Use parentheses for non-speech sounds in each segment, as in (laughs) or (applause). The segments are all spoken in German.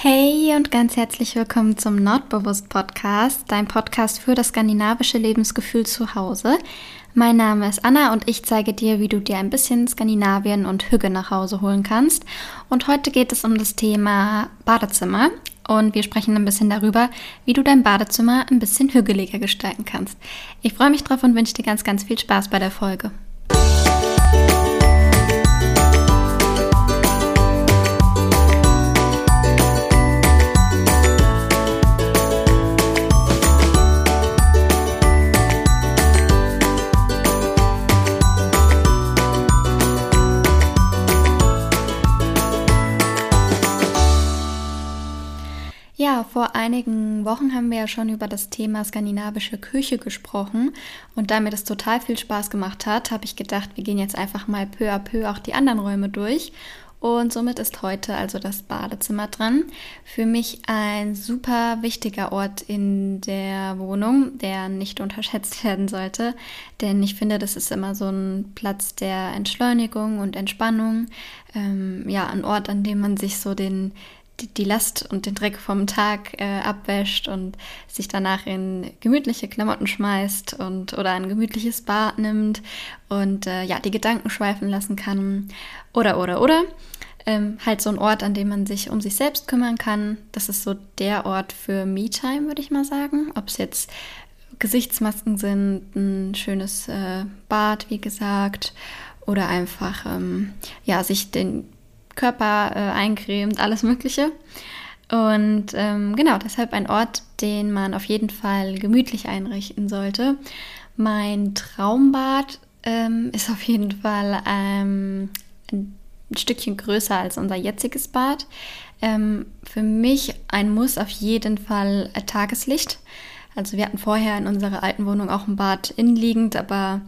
Hey und ganz herzlich willkommen zum Nordbewusst Podcast, dein Podcast für das skandinavische Lebensgefühl zu Hause. Mein Name ist Anna und ich zeige dir, wie du dir ein bisschen Skandinavien und Hüge nach Hause holen kannst. Und heute geht es um das Thema Badezimmer und wir sprechen ein bisschen darüber, wie du dein Badezimmer ein bisschen hügeliger gestalten kannst. Ich freue mich drauf und wünsche dir ganz, ganz viel Spaß bei der Folge. Ja, vor einigen Wochen haben wir ja schon über das Thema skandinavische Küche gesprochen und da mir das total viel Spaß gemacht hat, habe ich gedacht, wir gehen jetzt einfach mal peu à peu auch die anderen Räume durch und somit ist heute also das Badezimmer dran. Für mich ein super wichtiger Ort in der Wohnung, der nicht unterschätzt (laughs) werden sollte. Denn ich finde, das ist immer so ein Platz der Entschleunigung und Entspannung. Ähm, ja, ein Ort, an dem man sich so den die, Last und den Dreck vom Tag äh, abwäscht und sich danach in gemütliche Klamotten schmeißt und oder ein gemütliches Bad nimmt und äh, ja, die Gedanken schweifen lassen kann. Oder, oder, oder. Ähm, halt so ein Ort, an dem man sich um sich selbst kümmern kann. Das ist so der Ort für Me-Time, würde ich mal sagen. Ob es jetzt Gesichtsmasken sind, ein schönes äh, Bad, wie gesagt, oder einfach ähm, ja, sich den Körper äh, eincremt, alles Mögliche. Und ähm, genau, deshalb ein Ort, den man auf jeden Fall gemütlich einrichten sollte. Mein Traumbad ähm, ist auf jeden Fall ähm, ein Stückchen größer als unser jetziges Bad. Ähm, für mich ein Muss auf jeden Fall Tageslicht. Also wir hatten vorher in unserer alten Wohnung auch ein Bad innenliegend, aber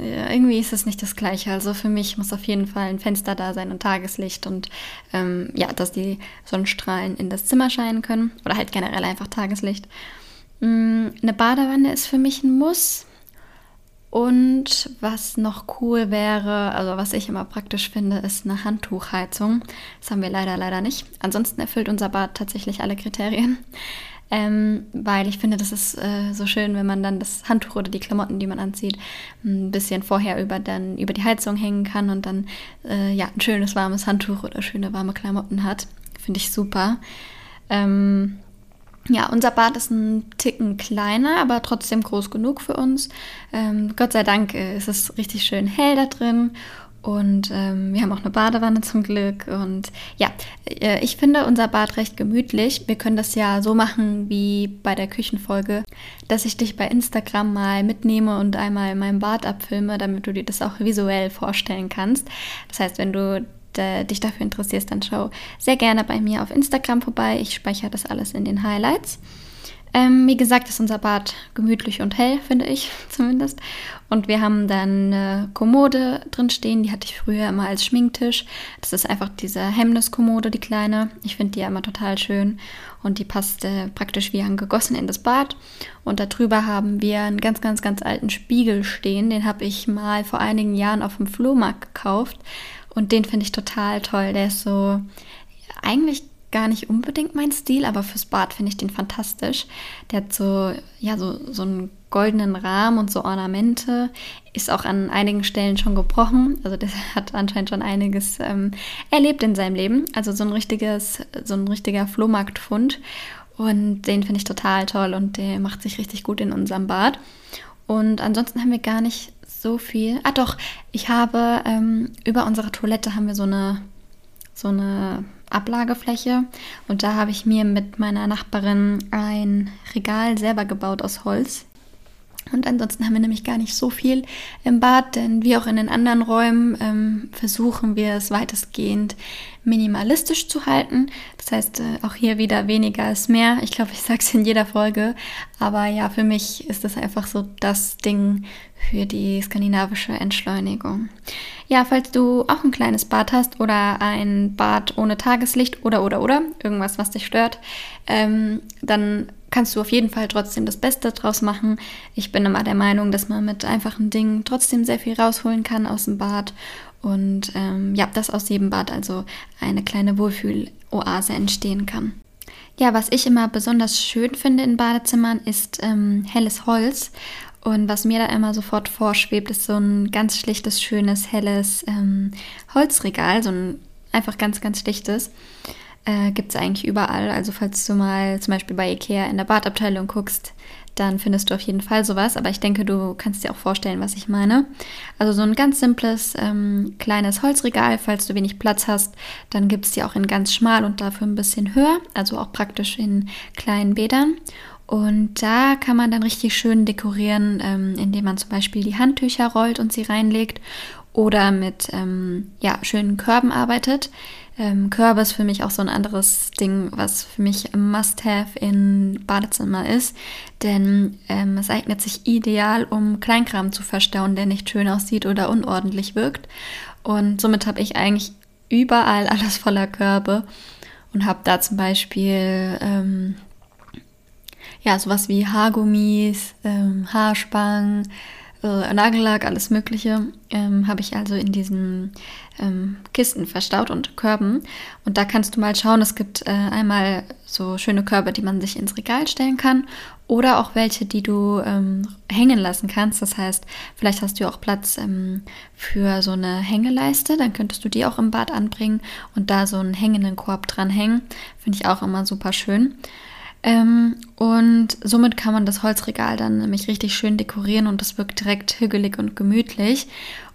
irgendwie ist es nicht das Gleiche. Also für mich muss auf jeden Fall ein Fenster da sein und Tageslicht und ähm, ja, dass die Sonnenstrahlen in das Zimmer scheinen können oder halt generell einfach Tageslicht. Ähm, eine Badewanne ist für mich ein Muss. Und was noch cool wäre, also was ich immer praktisch finde, ist eine Handtuchheizung. Das haben wir leider, leider nicht. Ansonsten erfüllt unser Bad tatsächlich alle Kriterien ähm, weil ich finde, das ist äh, so schön, wenn man dann das Handtuch oder die Klamotten, die man anzieht, ein bisschen vorher über, dann, über die Heizung hängen kann und dann äh, ja, ein schönes warmes Handtuch oder schöne warme Klamotten hat. Finde ich super. Ähm, ja, unser Bad ist ein Ticken kleiner, aber trotzdem groß genug für uns. Ähm, Gott sei Dank äh, ist es richtig schön hell da drin und ähm, wir haben auch eine Badewanne zum Glück. Und ja, äh, ich finde unser Bad recht gemütlich. Wir können das ja so machen wie bei der Küchenfolge, dass ich dich bei Instagram mal mitnehme und einmal mein Bad abfilme, damit du dir das auch visuell vorstellen kannst. Das heißt, wenn du dich dafür interessierst, dann schau sehr gerne bei mir auf Instagram vorbei. Ich speichere das alles in den Highlights. Ähm, wie gesagt, ist unser Bad gemütlich und hell, finde ich (laughs) zumindest. Und wir haben dann eine Kommode drin stehen, die hatte ich früher immer als Schminktisch. Das ist einfach diese Hemmniskommode, die kleine. Ich finde die ja immer total schön und die passt äh, praktisch wie angegossen in das Bad. Und darüber haben wir einen ganz, ganz, ganz alten Spiegel stehen. Den habe ich mal vor einigen Jahren auf dem Flohmarkt gekauft und den finde ich total toll. Der ist so eigentlich gar nicht unbedingt mein Stil, aber fürs Bad finde ich den fantastisch. Der hat so, ja, so, so einen goldenen Rahmen und so Ornamente. Ist auch an einigen Stellen schon gebrochen. Also der (laughs) hat anscheinend schon einiges ähm, erlebt in seinem Leben. Also so ein richtiges, so ein richtiger Flohmarktfund. Und den finde ich total toll und der macht sich richtig gut in unserem Bad. Und ansonsten haben wir gar nicht so viel. Ah doch, ich habe ähm, über unsere Toilette haben wir so eine so eine Ablagefläche und da habe ich mir mit meiner Nachbarin ein Regal selber gebaut aus Holz. Und ansonsten haben wir nämlich gar nicht so viel im Bad, denn wie auch in den anderen Räumen ähm, versuchen wir es weitestgehend minimalistisch zu halten. Das heißt, äh, auch hier wieder weniger ist mehr. Ich glaube, ich sage es in jeder Folge. Aber ja, für mich ist das einfach so das Ding für die skandinavische Entschleunigung. Ja, falls du auch ein kleines Bad hast oder ein Bad ohne Tageslicht oder oder oder irgendwas, was dich stört, ähm, dann kannst du auf jeden Fall trotzdem das Beste draus machen. Ich bin immer der Meinung, dass man mit einfachen Dingen trotzdem sehr viel rausholen kann aus dem Bad. und ähm, ja, dass aus jedem Bad also eine kleine Wohlfühloase entstehen kann. Ja, was ich immer besonders schön finde in Badezimmern ist ähm, helles Holz. Und was mir da immer sofort vorschwebt, ist so ein ganz schlichtes, schönes, helles ähm, Holzregal, so ein einfach ganz, ganz schlichtes. Äh, Gibt es eigentlich überall. Also falls du mal zum Beispiel bei Ikea in der Badabteilung guckst, dann findest du auf jeden Fall sowas. Aber ich denke, du kannst dir auch vorstellen, was ich meine. Also so ein ganz simples, ähm, kleines Holzregal, falls du wenig Platz hast, dann gibt es die auch in ganz schmal und dafür ein bisschen höher, also auch praktisch in kleinen Bädern. Und da kann man dann richtig schön dekorieren, ähm, indem man zum Beispiel die Handtücher rollt und sie reinlegt oder mit ähm, ja, schönen Körben arbeitet. Ähm, Körbe ist für mich auch so ein anderes Ding, was für mich Must-Have in Badezimmer ist, denn ähm, es eignet sich ideal, um Kleinkram zu verstauen, der nicht schön aussieht oder unordentlich wirkt. Und somit habe ich eigentlich überall (laughs) alles voller Körbe und habe da zum Beispiel ähm, ja sowas wie Haargummis, ähm, Haarspangen, äh, Nagellack, alles Mögliche, ähm, habe ich also in diesen ähm, Kisten verstaut und Körben. Und da kannst du mal schauen, es gibt äh, einmal so schöne Körbe, die man sich ins Regal stellen kann oder auch welche, die du ähm, hängen lassen kannst. Das heißt, vielleicht hast du auch Platz ähm, für so eine Hängeleiste, dann könntest du die auch im Bad anbringen und da so einen hängenden Korb dran hängen. Finde ich auch immer super schön. Ähm, und somit kann man das Holzregal dann nämlich richtig schön dekorieren und das wirkt direkt hügelig und gemütlich.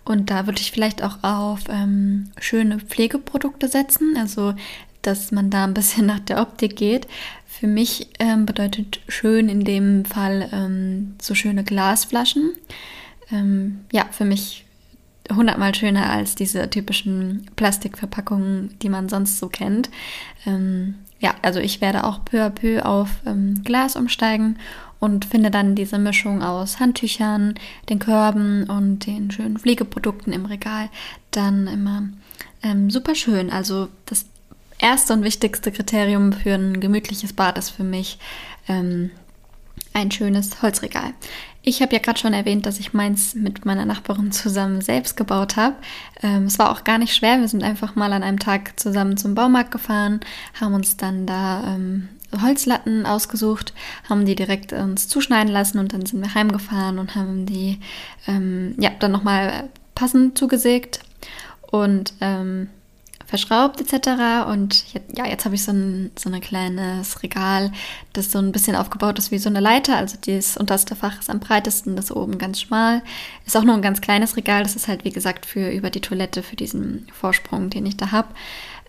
Und da würde ich vielleicht auch auf ähm, schöne Pflegeprodukte setzen, also dass man da ein bisschen (laughs) nach der Optik geht. Für mich ähm, bedeutet schön in dem Fall ähm, so schöne Glasflaschen. Ähm, ja, für mich hundertmal schöner als diese typischen Plastikverpackungen, die man sonst so kennt. Ähm, ja, also ich werde auch peu à peu auf ähm, Glas umsteigen und finde dann diese Mischung aus Handtüchern, den Körben und den schönen Pflegeprodukten im Regal dann immer ähm, super schön. Also das erste und wichtigste Kriterium für ein gemütliches Bad ist für mich ähm, ein schönes Holzregal. Ich habe ja gerade schon erwähnt, dass ich meins mit meiner Nachbarin zusammen selbst gebaut habe. Ähm, es war auch gar nicht schwer. Wir sind einfach mal an einem Tag zusammen zum Baumarkt gefahren, haben uns dann da ähm, Holzlatten ausgesucht, haben die direkt uns zuschneiden lassen und dann sind wir heimgefahren und haben die ähm, ja dann nochmal passend zugesägt und ähm, verschraubt etc. Und ja, jetzt habe ich so ein so ein kleines Regal, das so ein bisschen aufgebaut ist wie so eine Leiter. Also das unterste Fach ist am breitesten, das oben ganz schmal. Ist auch nur ein ganz kleines Regal. Das ist halt wie gesagt für über die Toilette, für diesen Vorsprung, den ich da habe.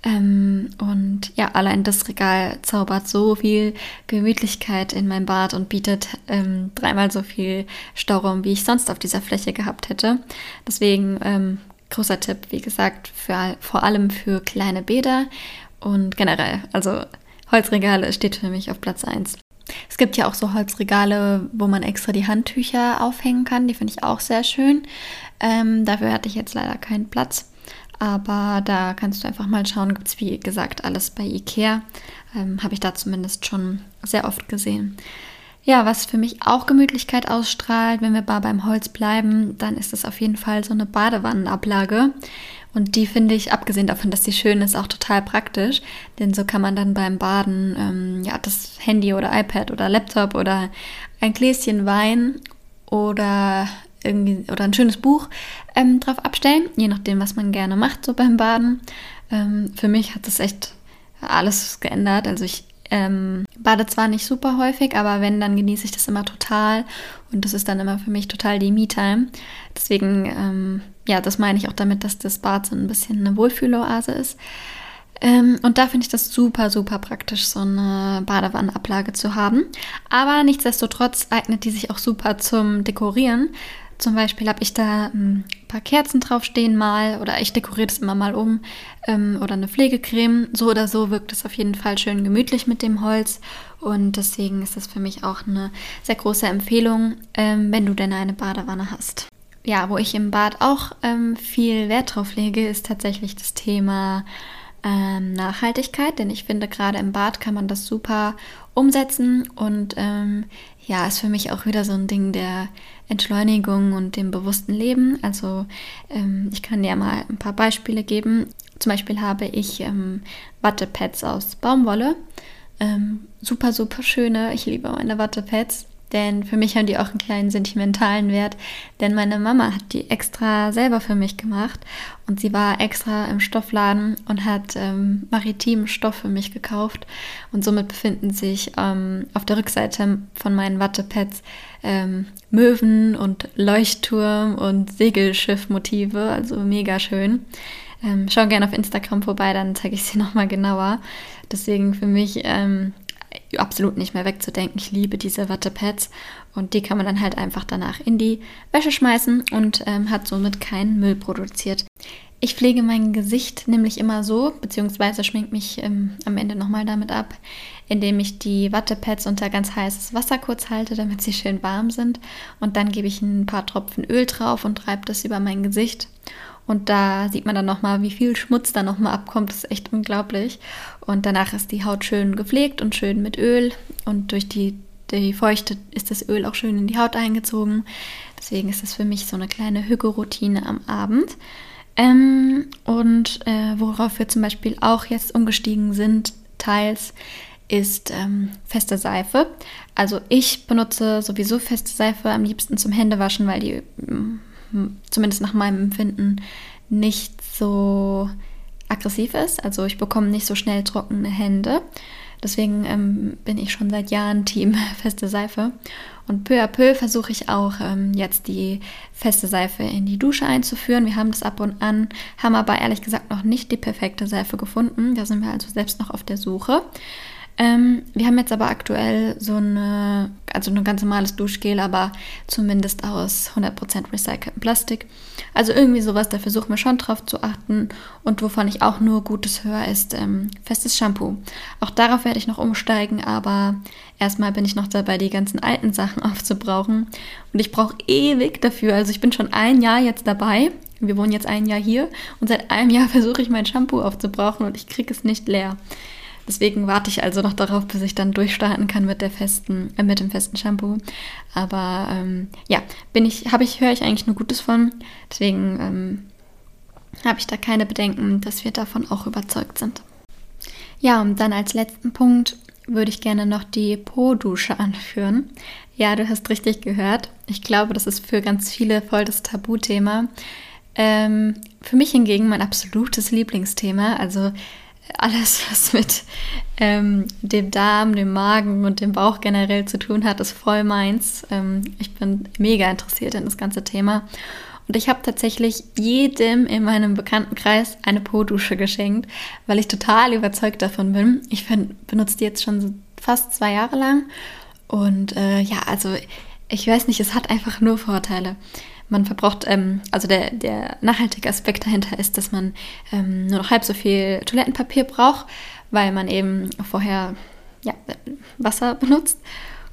Ähm, und ja, allein das Regal zaubert so viel Gemütlichkeit in mein Bad und bietet ähm, dreimal so viel Stauraum, wie ich sonst auf dieser Fläche gehabt hätte. Deswegen ähm, großer Tipp, wie gesagt, für, vor allem für kleine Bäder und generell. Also Holzregale steht für mich auf Platz 1. Es gibt ja auch so Holzregale, wo man extra die Handtücher aufhängen kann. Die finde ich auch sehr schön. Ähm, dafür hatte ich jetzt leider keinen Platz. Aber da kannst du einfach mal schauen. Gibt es, wie gesagt, alles bei Ikea. Ähm, Habe ich da zumindest schon sehr oft gesehen. Ja, was für mich auch Gemütlichkeit ausstrahlt, wenn wir mal beim Holz bleiben, dann ist es auf jeden Fall so eine Badewannenablage. Und die finde ich, abgesehen davon, dass sie schön ist, auch total praktisch. Denn so kann man dann beim Baden ähm, ja, das Handy oder iPad oder Laptop oder ein Gläschen Wein oder irgendwie oder ein schönes Buch ähm, drauf abstellen, je nachdem, was man gerne macht, so beim Baden. Ähm, für mich hat das echt alles geändert. Also ich ähm, bade zwar nicht super häufig, aber wenn, dann genieße ich das immer total. Und das ist dann immer für mich total die Me-Time. Deswegen, ähm, ja, das meine ich auch damit, dass das Bad so ein bisschen eine Wohlfühloase ist. Ähm, und da finde ich das super, super praktisch, so eine Badewannenablage zu haben. Aber nichtsdestotrotz eignet die sich auch super zum Dekorieren. Zum Beispiel habe ich da ein paar Kerzen draufstehen mal oder ich dekoriere das immer mal um ähm, oder eine Pflegecreme. So oder so wirkt es auf jeden Fall schön gemütlich mit dem Holz und deswegen ist das für mich auch eine sehr große Empfehlung, ähm, wenn du denn eine Badewanne hast. Ja, wo ich im Bad auch ähm, viel Wert drauf lege, ist tatsächlich das Thema ähm, Nachhaltigkeit, denn ich finde, gerade im Bad kann man das super umsetzen und ähm, ja, ist für mich auch wieder so ein Ding der Entschleunigung und dem bewussten Leben. Also ähm, ich kann dir mal ein paar Beispiele geben. Zum Beispiel habe ich ähm, Wattepads aus Baumwolle. Ähm, super, super schöne. Ich liebe meine Wattepads. Denn für mich haben die auch einen kleinen sentimentalen Wert. Denn meine Mama hat die extra selber für mich gemacht. Und sie war extra im Stoffladen und hat ähm, maritimen Stoff für mich gekauft. Und somit befinden sich ähm, auf der Rückseite von meinen Wattepads ähm, Möwen und Leuchtturm und Segelschiffmotive. Also mega schön. Ähm, schau gerne auf Instagram vorbei, dann zeige ich sie (laughs) nochmal genauer. Deswegen für mich ähm, absolut nicht mehr wegzudenken. Ich liebe diese Wattepads und die kann man dann halt einfach danach in die Wäsche schmeißen und ähm, hat somit keinen Müll produziert. Ich pflege mein Gesicht nämlich immer so, beziehungsweise schmink mich ähm, am Ende nochmal damit ab, indem ich die Wattepads unter ganz heißes Wasser kurz halte, damit sie schön warm sind. Und dann gebe ich ein paar Tropfen Öl drauf und reibe das über mein Gesicht. Und da sieht man dann nochmal, wie viel Schmutz da nochmal abkommt. Das ist echt unglaublich. Und danach ist die Haut schön gepflegt und schön mit Öl. Und durch die, die Feuchte ist das Öl auch schön in die Haut eingezogen. Deswegen ist das für mich so eine kleine Hygge-Routine am Abend. Ähm, und äh, worauf wir zum Beispiel auch jetzt umgestiegen sind, teils, ist ähm, feste Seife. Also ich benutze sowieso feste Seife am liebsten zum Händewaschen, weil die mm, zumindest nach meinem Empfinden, nicht so aggressiv ist. Also ich bekomme nicht so schnell trockene Hände. Deswegen ähm, bin ich schon seit Jahren Team (laughs) feste Seife. Und peu à peu versuche ich auch ähm, jetzt die feste Seife in die Dusche einzuführen. Wir haben das ab und an, haben aber ehrlich gesagt noch nicht die perfekte Seife gefunden. Da sind wir also selbst noch auf der Suche. Ähm, wir haben jetzt aber aktuell so eine, also ein ganz normales Duschgel, aber zumindest aus 100% recyceltem Plastik. Also irgendwie sowas, da versuchen wir schon drauf zu achten. Und wovon ich auch nur Gutes höre, ist ähm, festes Shampoo. Auch darauf werde ich noch umsteigen, aber erstmal bin ich noch dabei, die ganzen alten Sachen (laughs) aufzubrauchen. Und ich brauche ewig dafür. Also ich bin schon ein Jahr jetzt dabei. Wir wohnen jetzt ein Jahr hier und seit einem Jahr (laughs) versuche ich mein Shampoo aufzubrauchen und ich kriege es nicht leer. Deswegen warte ich also noch darauf, bis ich dann durchstarten kann mit der festen, äh, mit dem festen Shampoo. Aber ähm, ja, bin ich, habe ich, höre ich eigentlich nur Gutes von. Deswegen ähm, habe ich da keine Bedenken, dass wir davon auch überzeugt sind. Ja, und dann als letzten Punkt würde ich gerne noch die Po-Dusche anführen. Ja, du hast richtig gehört. Ich glaube, das ist für ganz viele voll das Tabuthema. Ähm, für mich hingegen mein absolutes Lieblingsthema. Also alles, was mit ähm, dem Darm, dem Magen und dem Bauch generell zu tun hat, ist voll meins. Ähm, ich bin mega interessiert in das ganze Thema. Und ich habe tatsächlich jedem in meinem Bekanntenkreis eine Po-Dusche geschenkt, weil ich total überzeugt davon bin. Ich benutze die jetzt schon fast zwei Jahre lang. Und äh, ja, also ich weiß nicht, es hat einfach nur Vorteile. Man verbraucht, ähm, also der, der nachhaltige Aspekt dahinter ist, dass man ähm, nur noch halb so viel Toilettenpapier braucht, weil man eben vorher ja, Wasser benutzt.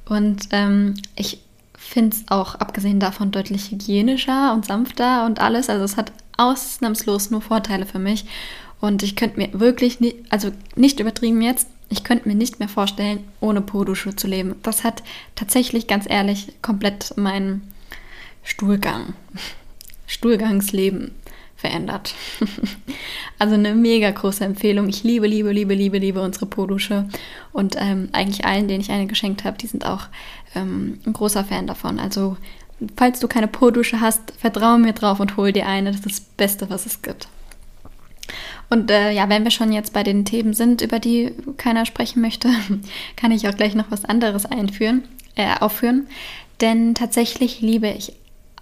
Und ähm, ich finde es auch abgesehen davon deutlich hygienischer und sanfter und alles. Also es hat ausnahmslos nur Vorteile für mich. Und ich könnte mir wirklich, nicht, also nicht übertrieben jetzt, ich könnte mir nicht mehr vorstellen, ohne Po-Dusche zu leben. Das hat tatsächlich, ganz ehrlich, komplett meinen Stuhlgang, Stuhlgangsleben verändert. (laughs) also eine mega große Empfehlung. Ich liebe, liebe, liebe, liebe, liebe unsere Podusche. Und ähm, eigentlich allen, denen ich eine geschenkt habe, die sind auch ähm, ein großer Fan davon. Also falls du keine Po-Dusche hast, vertraue mir drauf und hol dir eine. Das ist das Beste, was es gibt. Und äh, ja, wenn wir schon jetzt bei den Themen sind, über die keiner sprechen möchte, (laughs) kann ich auch gleich noch was anderes einführen, äh, aufführen. Denn tatsächlich liebe ich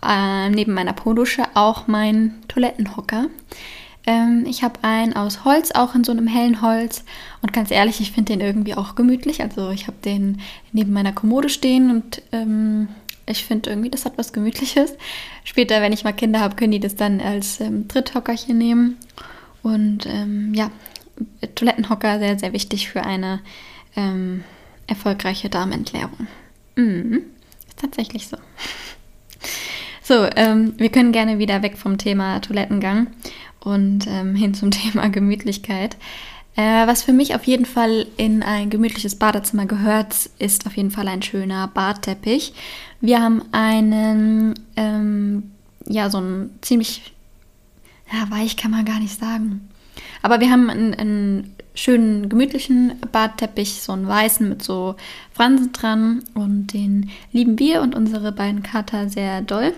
äh, neben meiner Po-Dusche auch mein Toilettenhocker. Ähm, ich habe einen aus Holz, auch in so einem hellen Holz. Und ganz ehrlich, ich finde den irgendwie auch gemütlich. Also ich habe den neben meiner Kommode stehen und ähm, ich finde irgendwie, das hat was Gemütliches. Später, wenn ich mal Kinder habe, können die das dann als ähm, Dritthockerchen nehmen. Und ähm, ja, Toilettenhocker sehr, sehr wichtig für eine ähm, erfolgreiche Darmentleerung. Mhm. Ist tatsächlich so. So, ähm, wir können gerne wieder weg vom Thema Toilettengang und ähm, hin zum (laughs) Thema Gemütlichkeit. Äh, was für mich auf jeden Fall in ein gemütliches Badezimmer gehört, ist auf jeden Fall ein schöner Badteppich. Wir haben einen, ähm, ja, so einen ziemlich, ja, weich kann man gar nicht sagen. Aber wir haben einen, einen schönen, gemütlichen Badteppich, so einen weißen mit so Fransen dran. Und den lieben wir und unsere beiden Kater sehr doll.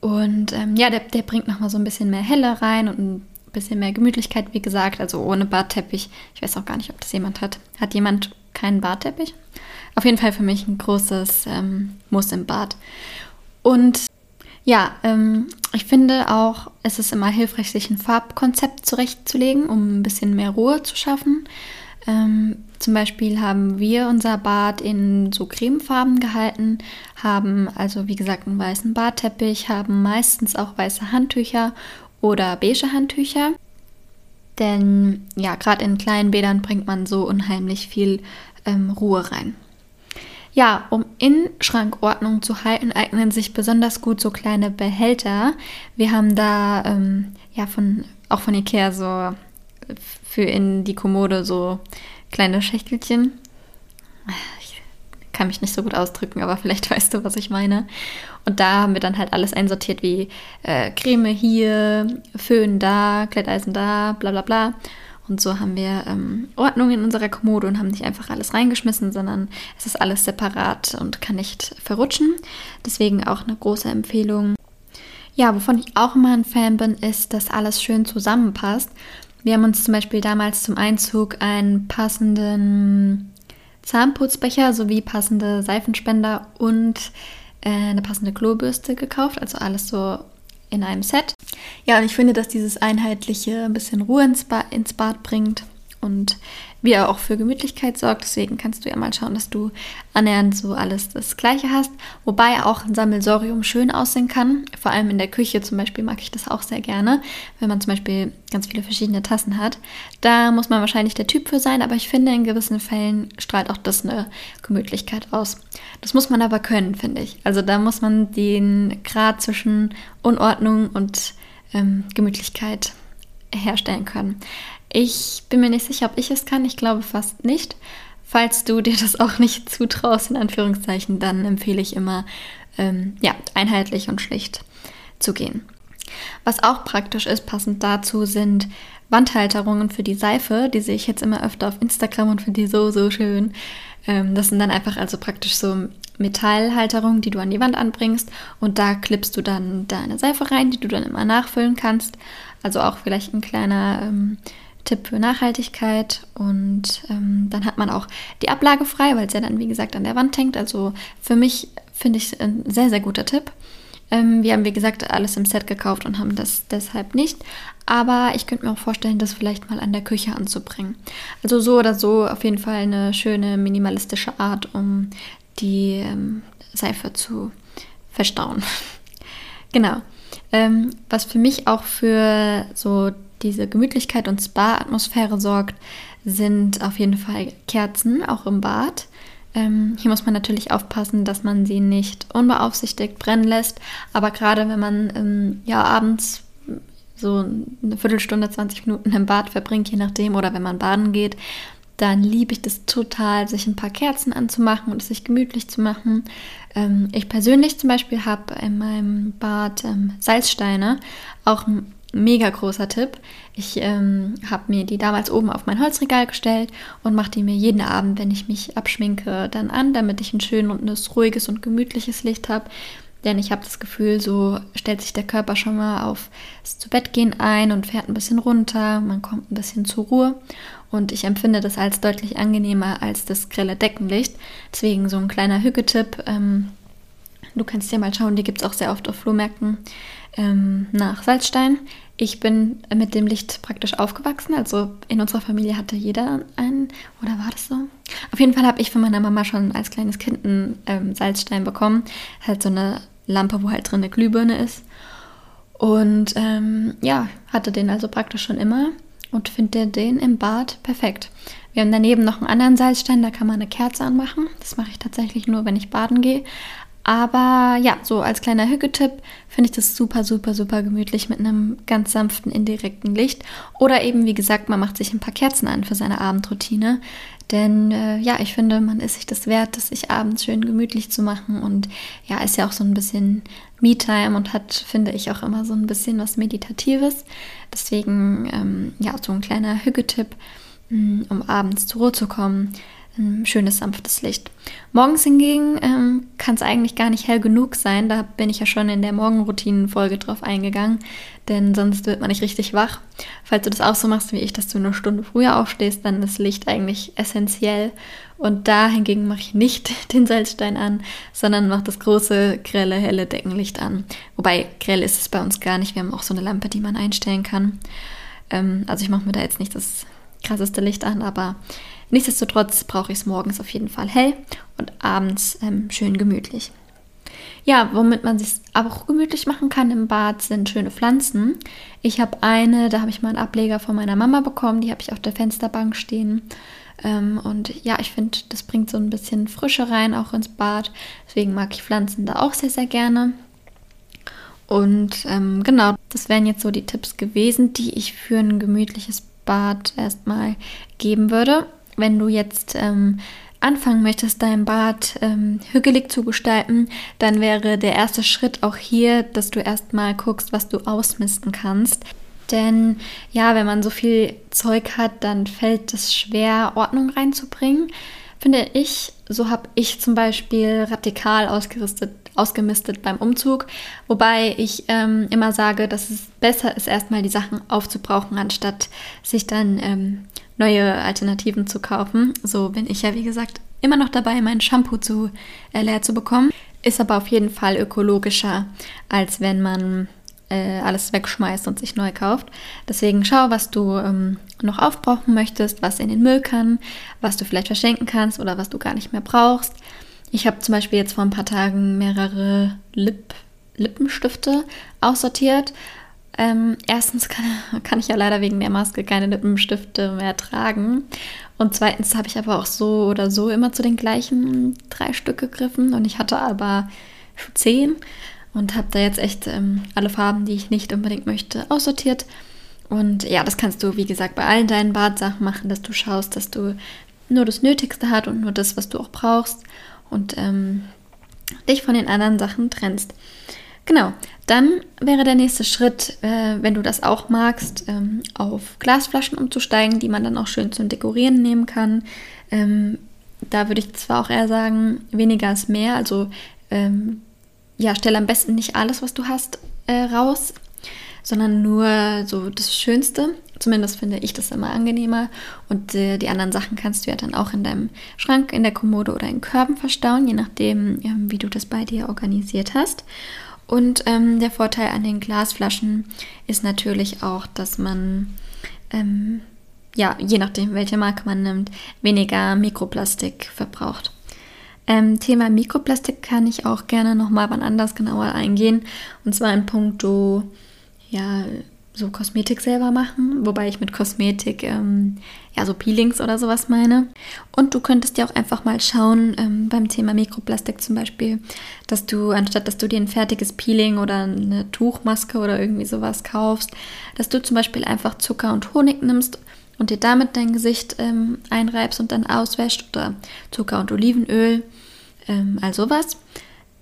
Und ähm, ja, der, der bringt nochmal so ein bisschen mehr Helle rein und ein bisschen mehr Gemütlichkeit, wie gesagt. Also ohne Badteppich. Ich weiß auch gar nicht, ob das jemand hat. Hat jemand keinen Badteppich? Auf jeden Fall für mich ein großes ähm, Muss im Bad. Und ja, ähm, ich finde auch, es ist immer hilfreich, sich ein Farbkonzept zurechtzulegen, um ein bisschen mehr Ruhe zu schaffen. Ähm, zum Beispiel haben wir unser Bad in so Cremefarben gehalten, haben also wie gesagt einen weißen Badteppich, haben meistens auch weiße Handtücher oder beige Handtücher. Denn ja, gerade in kleinen Bädern bringt man so unheimlich viel ähm, Ruhe rein. Ja, um in Schrankordnung zu halten, eignen sich besonders gut so kleine Behälter. Wir haben da ähm, ja von auch von Ikea so für in die Kommode so kleine Schächtelchen. Ich kann mich nicht so gut ausdrücken, aber vielleicht (laughs) weißt du, was ich meine. Und da haben wir dann halt alles einsortiert wie äh, Creme hier, Föhn da, Kletteisen da, bla bla bla. Und so haben wir ähm, Ordnung in unserer Kommode und haben nicht einfach alles reingeschmissen, sondern es ist alles separat und kann nicht verrutschen. Deswegen auch eine große Empfehlung. Ja, wovon ich auch immer ein Fan bin, ist, dass alles schön zusammenpasst. Wir haben uns zum Beispiel damals zum Einzug einen passenden Zahnputzbecher sowie passende Seifenspender und äh, eine passende Klobürste gekauft. Also alles so in einem Set. Ja, und ich finde, dass dieses einheitliche ein bisschen Ruhe ins, ba ins Bad bringt und wie er auch für Gemütlichkeit sorgt. Deswegen kannst du ja mal schauen, dass du annähernd so alles das Gleiche hast. Wobei auch ein Sammelsorium schön aussehen kann. Vor allem in der Küche zum Beispiel mag ich das auch sehr gerne, wenn man zum Beispiel ganz viele verschiedene Tassen hat. Da muss man wahrscheinlich der Typ für sein, aber ich finde, in gewissen Fällen strahlt auch das eine Gemütlichkeit aus. Das muss man aber können, finde ich. Also da muss man den Grad zwischen Unordnung und ähm, Gemütlichkeit herstellen können. Ich bin mir nicht sicher, ob ich es kann. Ich glaube fast nicht. Falls du dir das auch nicht zutraust, in Anführungszeichen, dann empfehle ich immer, ähm, ja, einheitlich und schlicht zu gehen. Was auch praktisch ist, passend dazu, sind Wandhalterungen für die Seife. Die sehe ich jetzt immer öfter auf Instagram und finde die so, so schön. Ähm, das sind dann einfach also praktisch so Metallhalterungen, die du an die Wand anbringst und da klippst du dann deine Seife rein, die du dann immer nachfüllen kannst. Also auch vielleicht ein kleiner ähm, Tipp für Nachhaltigkeit und ähm, dann hat man auch die Ablage frei, weil es ja dann wie gesagt an der Wand hängt. Also für mich finde ich ein sehr, sehr guter Tipp. Ähm, wir haben wie gesagt alles im Set gekauft und haben das deshalb nicht. Aber ich könnte mir auch vorstellen, das vielleicht mal an der Küche anzubringen. Also so oder so auf jeden Fall eine schöne minimalistische Art, um die ähm, Seife zu verstauen. (laughs) genau. Ähm, was für mich auch für so diese Gemütlichkeit und Spa-Atmosphäre sorgt, sind auf jeden Fall Kerzen, auch im Bad. Ähm, hier muss man natürlich aufpassen, dass man sie nicht unbeaufsichtigt brennen lässt. Aber gerade wenn man ähm, ja abends so eine Viertelstunde, 20 Minuten im Bad verbringt, je nachdem, oder wenn man baden geht, dann liebe ich das total, sich ein paar Kerzen anzumachen und es sich gemütlich zu machen. Ähm, ich persönlich zum Beispiel habe in meinem Bad ähm, Salzsteine, auch ein mega großer Tipp. Ich ähm, habe mir die damals oben auf mein Holzregal gestellt und mache die mir jeden Abend, wenn ich mich abschminke, dann an, damit ich ein schönes, ruhiges und gemütliches Licht habe. Denn ich habe das Gefühl, so stellt sich der Körper schon mal auf das Zubettgehen ein und fährt ein bisschen runter, man kommt ein bisschen zur Ruhe. Und ich empfinde das als deutlich angenehmer als das grelle Deckenlicht. Deswegen so ein kleiner Hücketipp. Ähm, du kannst ja mal schauen, die gibt es auch sehr oft auf Flohmärkten ähm, nach Salzstein. Ich bin mit dem Licht praktisch aufgewachsen. Also in unserer Familie hatte jeder einen. Oder war das so? Auf jeden Fall habe ich von meiner Mama schon als kleines Kind einen ähm, Salzstein bekommen. Halt so eine Lampe, wo halt drin eine Glühbirne ist. Und ähm, ja, hatte den also praktisch schon immer und finde den im Bad perfekt. Wir haben daneben noch einen anderen Salzstein, da kann man eine Kerze anmachen. Das mache ich tatsächlich nur, wenn ich baden gehe. Aber ja, so als kleiner Hücketipp finde ich das super, super, super gemütlich mit einem ganz sanften, indirekten Licht. Oder eben, wie gesagt, man macht sich ein paar Kerzen an für seine Abendroutine. Denn äh, ja, ich finde, man ist sich das wert, das sich abends schön gemütlich zu machen. Und ja, ist ja auch so ein bisschen Me-Time und hat, finde ich, auch immer so ein bisschen was Meditatives. Deswegen, ähm, ja, so ein kleiner Hücketipp, mm, um abends zur Ruhe zu kommen ein schönes, sanftes Licht. Morgens hingegen ähm, kann es eigentlich gar nicht hell genug sein. Da bin ich ja schon in der Morgenroutinen-Folge drauf eingegangen, denn sonst wird man nicht richtig wach. Falls du das auch so machst wie ich, dass du eine Stunde früher aufstehst, dann ist Licht eigentlich essentiell. Und da hingegen mache ich nicht (laughs) den Salzstein an, sondern mache das große, grelle, helle Deckenlicht an. Wobei grell ist es bei uns gar nicht. Wir haben auch so eine Lampe, die man einstellen kann. Ähm, also ich mache mir da jetzt nicht das krasseste Licht an, aber Nichtsdestotrotz brauche ich es morgens auf jeden Fall hell und abends ähm, schön gemütlich. Ja, womit man sich auch gemütlich machen kann im Bad, sind schöne Pflanzen. Ich habe eine, da habe ich mal einen Ableger von meiner Mama bekommen, die habe ich auf der Fensterbank stehen. Ähm, und ja, ich finde, das bringt so ein bisschen Frische rein, auch ins Bad. Deswegen mag ich Pflanzen da auch sehr, sehr gerne. Und ähm, genau, das wären jetzt so die Tipps gewesen, die ich für ein gemütliches Bad erstmal geben würde wenn du jetzt ähm, anfangen möchtest, dein Bad ähm, hügelig zu gestalten, dann wäre der erste Schritt auch hier, dass du erstmal guckst, was du ausmisten kannst. Denn ja, wenn man so viel Zeug hat, dann fällt es schwer, Ordnung reinzubringen. Finde ich, so habe ich zum Beispiel radikal ausgerüstet, ausgemistet beim Umzug. Wobei ich ähm, immer sage, dass es besser ist, erstmal die Sachen aufzubrauchen, anstatt sich dann ähm, neue Alternativen zu kaufen. So bin ich ja, wie gesagt, immer noch dabei, mein Shampoo zu äh, leer zu bekommen. Ist aber auf jeden Fall ökologischer, als wenn man äh, alles wegschmeißt und sich neu kauft. Deswegen schau, was du ähm, noch aufbrauchen möchtest, was in den Müll kann, was du vielleicht verschenken kannst oder was du gar nicht mehr brauchst. Ich habe zum Beispiel jetzt vor ein paar Tagen mehrere Lip Lippenstifte aussortiert ähm, erstens kann, kann, ich ja leider wegen der Maske keine Lippenstifte mehr tragen. Und zweitens habe ich aber auch so oder so immer zu den gleichen drei Stück gegriffen. Und ich hatte aber zehn und habe da jetzt echt ähm, alle Farben, die ich nicht unbedingt möchte, aussortiert. Und ja, das kannst du, wie gesagt, bei allen deinen Badsachen machen, dass du schaust, dass du nur das Nötigste hast und nur das, was du auch brauchst. Und ähm, dich von den anderen Sachen trennst. Genau, dann wäre der nächste Schritt, äh, wenn du das auch magst, ähm, auf Glasflaschen umzusteigen, die man dann auch schön zum Dekorieren nehmen kann. Ähm, da würde ich zwar auch eher sagen, weniger ist mehr. Also ähm, ja, stell am besten nicht alles, was du hast, äh, raus, sondern nur so das Schönste. Zumindest finde ich das immer angenehmer. Und äh, die anderen Sachen kannst du ja dann auch in deinem Schrank, in der Kommode oder in Körben verstauen, je nachdem, ähm, wie du das bei dir organisiert hast. Und ähm, der Vorteil an den Glasflaschen ist natürlich auch, dass man, ähm, ja, je nachdem, welche Marke man nimmt, weniger Mikroplastik verbraucht. Ähm, Thema Mikroplastik kann ich auch gerne nochmal wann anders genauer eingehen. Und zwar in puncto, ja, so Kosmetik selber machen, wobei ich mit Kosmetik ähm, ja so Peelings oder sowas meine. Und du könntest ja auch einfach mal schauen ähm, beim Thema Mikroplastik zum Beispiel, dass du anstatt dass du dir ein fertiges Peeling oder eine Tuchmaske oder irgendwie sowas kaufst, dass du zum Beispiel einfach Zucker und Honig nimmst und dir damit dein Gesicht ähm, einreibst und dann auswäscht oder Zucker und Olivenöl, ähm, all sowas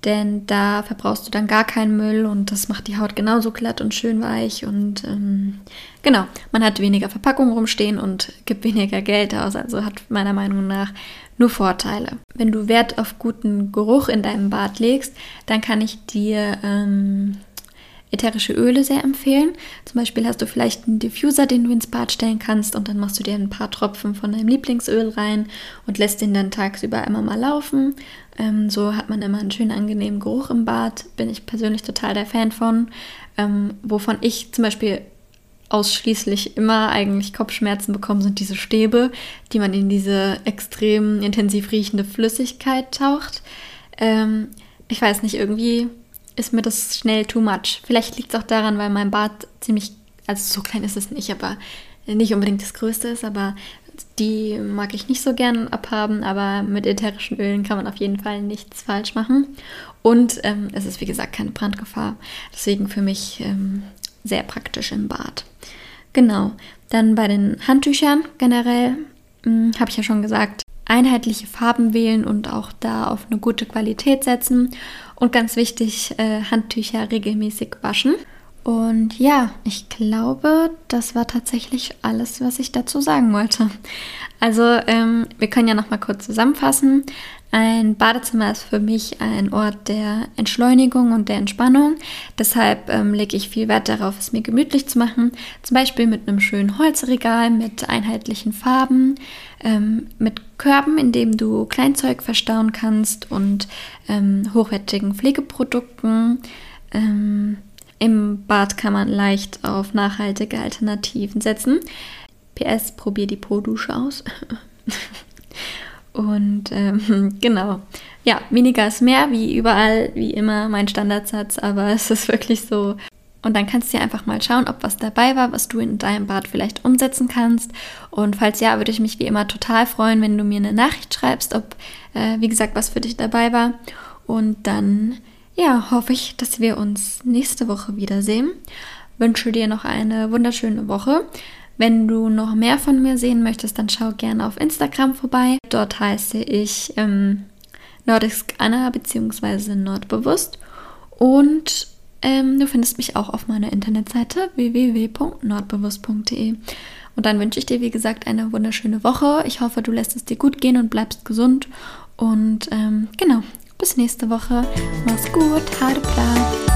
denn da verbrauchst du dann gar keinen Müll und das macht die Haut genauso glatt und schön weich und ähm, genau, man hat weniger Verpackungen rumstehen und gibt weniger Geld aus, also hat meiner Meinung nach nur Vorteile. Wenn du Wert auf guten Geruch in deinem Bad legst, dann kann ich dir ähm, ätherische Öle sehr empfehlen. Zum Beispiel hast du vielleicht einen Diffuser, den du ins Bad stellen kannst und dann machst du dir ein paar Tropfen von deinem Lieblingsöl rein und lässt den dann tagsüber immer mal laufen. Ähm, so hat man immer einen schönen angenehmen Geruch im Bad. Bin ich persönlich total der Fan von. Ähm, wovon ich zum Beispiel ausschließlich immer eigentlich Kopfschmerzen bekomme, sind diese Stäbe, die man in diese extrem intensiv riechende Flüssigkeit taucht. Ähm, ich weiß nicht, irgendwie ist mir das schnell too much. Vielleicht liegt es auch daran, weil mein Bad ziemlich, also so klein ist es nicht, aber nicht unbedingt das größte ist, aber Die mag ich nicht so gern abhaben, aber mit ätherischen Ölen kann man auf jeden Fall nichts falsch machen. Und ähm, es ist wie gesagt keine Brandgefahr. Deswegen für mich ähm, sehr praktisch im Bad. Genau. Dann bei den Handtüchern generell hm, habe ich ja schon gesagt, einheitliche Farben wählen und auch da auf eine gute Qualität setzen. Und ganz wichtig, äh, Handtücher regelmäßig waschen. Und ja, ich glaube, das war tatsächlich alles, was ich dazu sagen wollte. Also, ähm, wir können ja noch mal kurz zusammenfassen. Ein Badezimmer ist für mich ein Ort der Entschleunigung und der Entspannung. Deshalb ähm, lege ich viel Wert darauf, es mir gemütlich zu machen. Zum Beispiel mit einem schönen Holzregal mit einheitlichen Farben, ähm, mit Körben, in dem du Kleinzeug verstauen kannst und ähm, hochwertigen Pflegeprodukten. Ähm, Im Bad kann man leicht auf nachhaltige Alternativen setzen. PS, probier die Po-Dusche aus. (laughs) Und ähm, (laughs) genau. Ja, weniger ist mehr, wie überall, wie immer mein Standardsatz, aber es ist wirklich so. Und dann kannst du dir einfach mal schauen, ob was dabei war, was du in deinem Bad vielleicht umsetzen kannst. Und falls ja, würde ich mich wie immer total freuen, wenn du mir eine Nachricht schreibst, ob, äh, wie gesagt, was für dich dabei war. Und dann, ja, hoffe ich, dass wir uns nächste Woche wiedersehen. Wünsche dir noch eine wunderschöne Woche. Wenn du noch mehr von mir sehen möchtest, dann schau gerne auf Instagram vorbei. Dort heiße ich ähm, Nordisk Anna bzw. Nordbewusst. Und ähm, du findest mich auch auf meiner Internetseite www.nordbewusst.de. Und dann wünsche ich dir, wie gesagt, eine wunderschöne Woche. Ich hoffe, du lässt es dir gut gehen und bleibst gesund. Und ähm, genau, bis nächste Woche. Mach's gut, hade Plan.